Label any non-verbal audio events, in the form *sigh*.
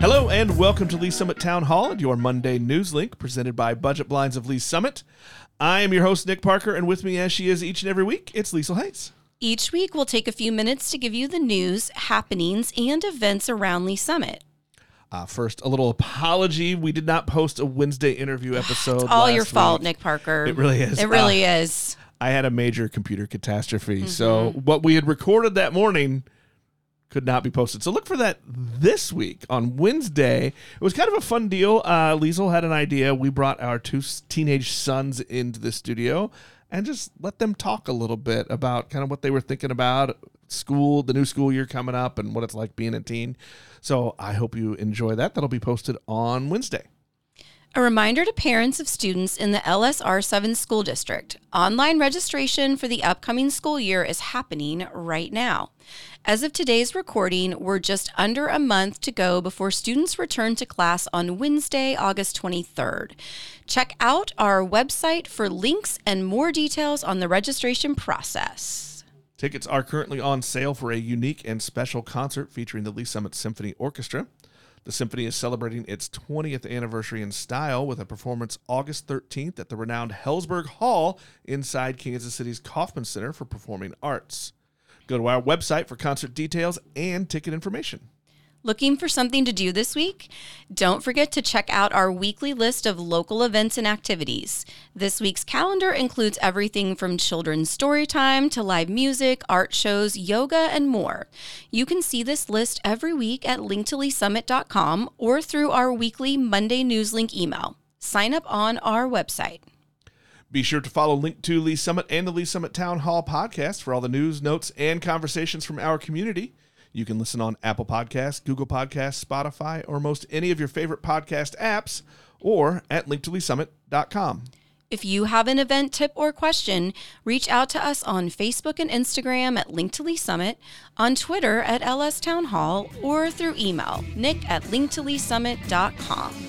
Hello and welcome to Lee Summit Town Hall and your Monday news link presented by Budget Blinds of Lee Summit. I am your host, Nick Parker, and with me, as she is each and every week, it's Liesl Hays. Each week, we'll take a few minutes to give you the news, happenings, and events around Lee Summit. Uh, first, a little apology. We did not post a Wednesday interview *sighs* episode. It's all your fault, week. Nick Parker. It really is. It really Uh, is. I had a major computer catastrophe. So, Mm-hmm. what we had recorded that morning could not be posted. So, look for that this week on Wednesday. It was kind of a fun deal. Uh, Liesl had an idea. We brought our two teenage sons into the studio and just let them talk a little bit about kind of what they were thinking about school, the new school year coming up, and what it's like being a teen. So, I hope you enjoy that. That'll be posted on Wednesday. A reminder to parents of students in the LSR 7 school district online registration for the upcoming school year is happening right now. As of today's recording, we're just under a month to go before students return to class on Wednesday, August 23rd. Check out our website for links and more details on the registration process. Tickets are currently on sale for a unique and special concert featuring the Lee Summit Symphony Orchestra. The symphony is celebrating its 20th anniversary in style with a performance August 13th at the renowned Helzberg Hall inside Kansas City's Kauffman Center for Performing Arts. Go to our website for concert details and ticket information. Looking for something to do this week? Don't forget to check out our weekly list of local events and activities. This week's calendar includes everything from children's story time to live music, art shows, yoga, and more. You can see this list every week at linktoleesummit.com or through our weekly Monday news link email. Sign up on our website. Be sure to follow Link to Lee Summit and the Lee Summit Town Hall podcast for all the news, notes, and conversations from our community. You can listen on Apple Podcasts, Google Podcasts, Spotify, or most any of your favorite podcast apps, or at linktoleesummit.com. If you have an event tip or question, reach out to us on Facebook and Instagram at Link to Lee Summit, on Twitter at LS Town Hall, or through email, nick at linktoleesummit.com.